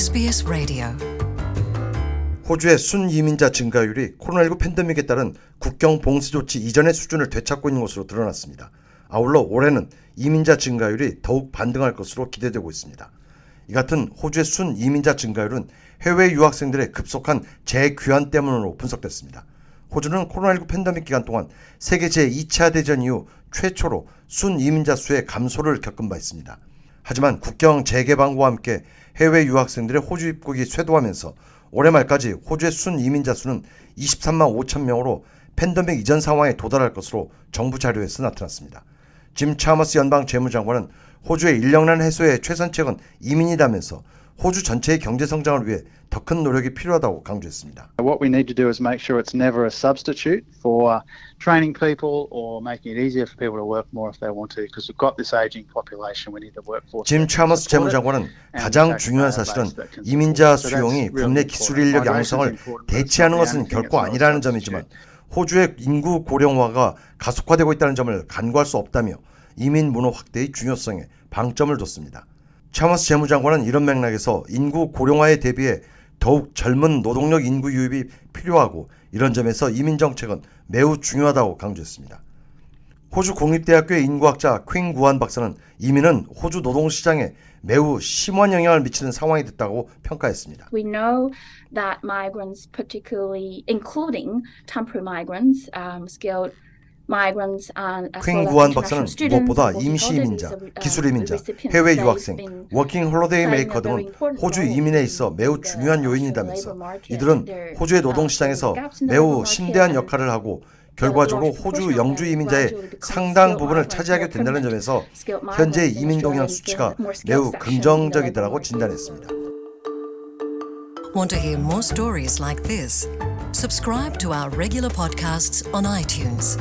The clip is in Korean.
SBS Radio. 호주의 순이민자 증가율이 코로나19 팬데믹에 따른 국경 봉쇄 조치 이전의 수준을 되찾고 있는 것으로 드러났습니다. 아울러 올해는 이민자 증가율이 더욱 반등할 것으로 기대되고 있습니다. 이 같은 호주의 순 이민자 증가율은 해외 유학생들의 급속한 재귀환 때문으로 분석됐습니다. 호주는 코로나19 팬데믹 기간 동안 세계 제2차 대전 이후 최초로 순 이민자 수의 감소를 겪은 바 있습니다. 하지만 국경 재개방과 함께 해외 유학생들의 호주 입국이 쇄도하면서 올해 말까지 호주의 순 이민자 수는 23만 5천 명으로 팬데믹 이전 상황에 도달할 것으로 정부 자료에서 나타났습니다. 짐 차머스 연방 재무장관은 호주의 인력난 해소의 최선책은 이민이라면서 호주 전체의 경제 성장을 위해 더 큰 노력이 필요하다고 강조했습니다. What we need to do is make sure it's never a substitute for training people or making it easier for people to work more if they want to, because we've got this aging population. We need the workforce. 짐 차머스 재무장관은 가장 중요한 사실은 이민자 수용이 국내 기술 인력 양성을 대체하는 것은 결코 아니라는 점이지만 호주의 인구 고령화가 가속화되고 있다는 점을 간과할 수 없다며 이민 문호 확대의 중요성에 방점을 뒀습니다. 차머스 재무장관은 이런 맥락에서 인구 고령화에 대비해 더욱 젊은 노동력 인구 유입이 필요하고 이런 점에서 이민 정책은 매우 중요하다고 강조했습니다. 호주 공립대학교의 인구학자 퀸 구한 박사는 이민은 호주 노동시장에 매우 심한 영향을 미치는 상황이 됐다고 평가했습니다. We know that migrants, particularly including temporary migrants, um, skilled 퀸 well as 구한 international 박사는 무엇보다 and 임시 working 이민자, holiday visa, 기술 uh, 이민자, recipients, 해외 유학생, 워킹 홀리데이 playing 메이커 등은 호주 이민에 있어 in 매우 중요한 market. 이들은 호주의 uh, 노동시장에서 매우 심대한 역할을 하고 결과적으로 호주 영주 이민자의 상당 부분을 차지하게 된다는 점에서 현재 이민 동향 수치가 매우 긍정적이다라고. 진단했습니다. Want to hear more stories like this? Subscribe to our regular podcasts on iTunes.